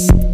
Peace.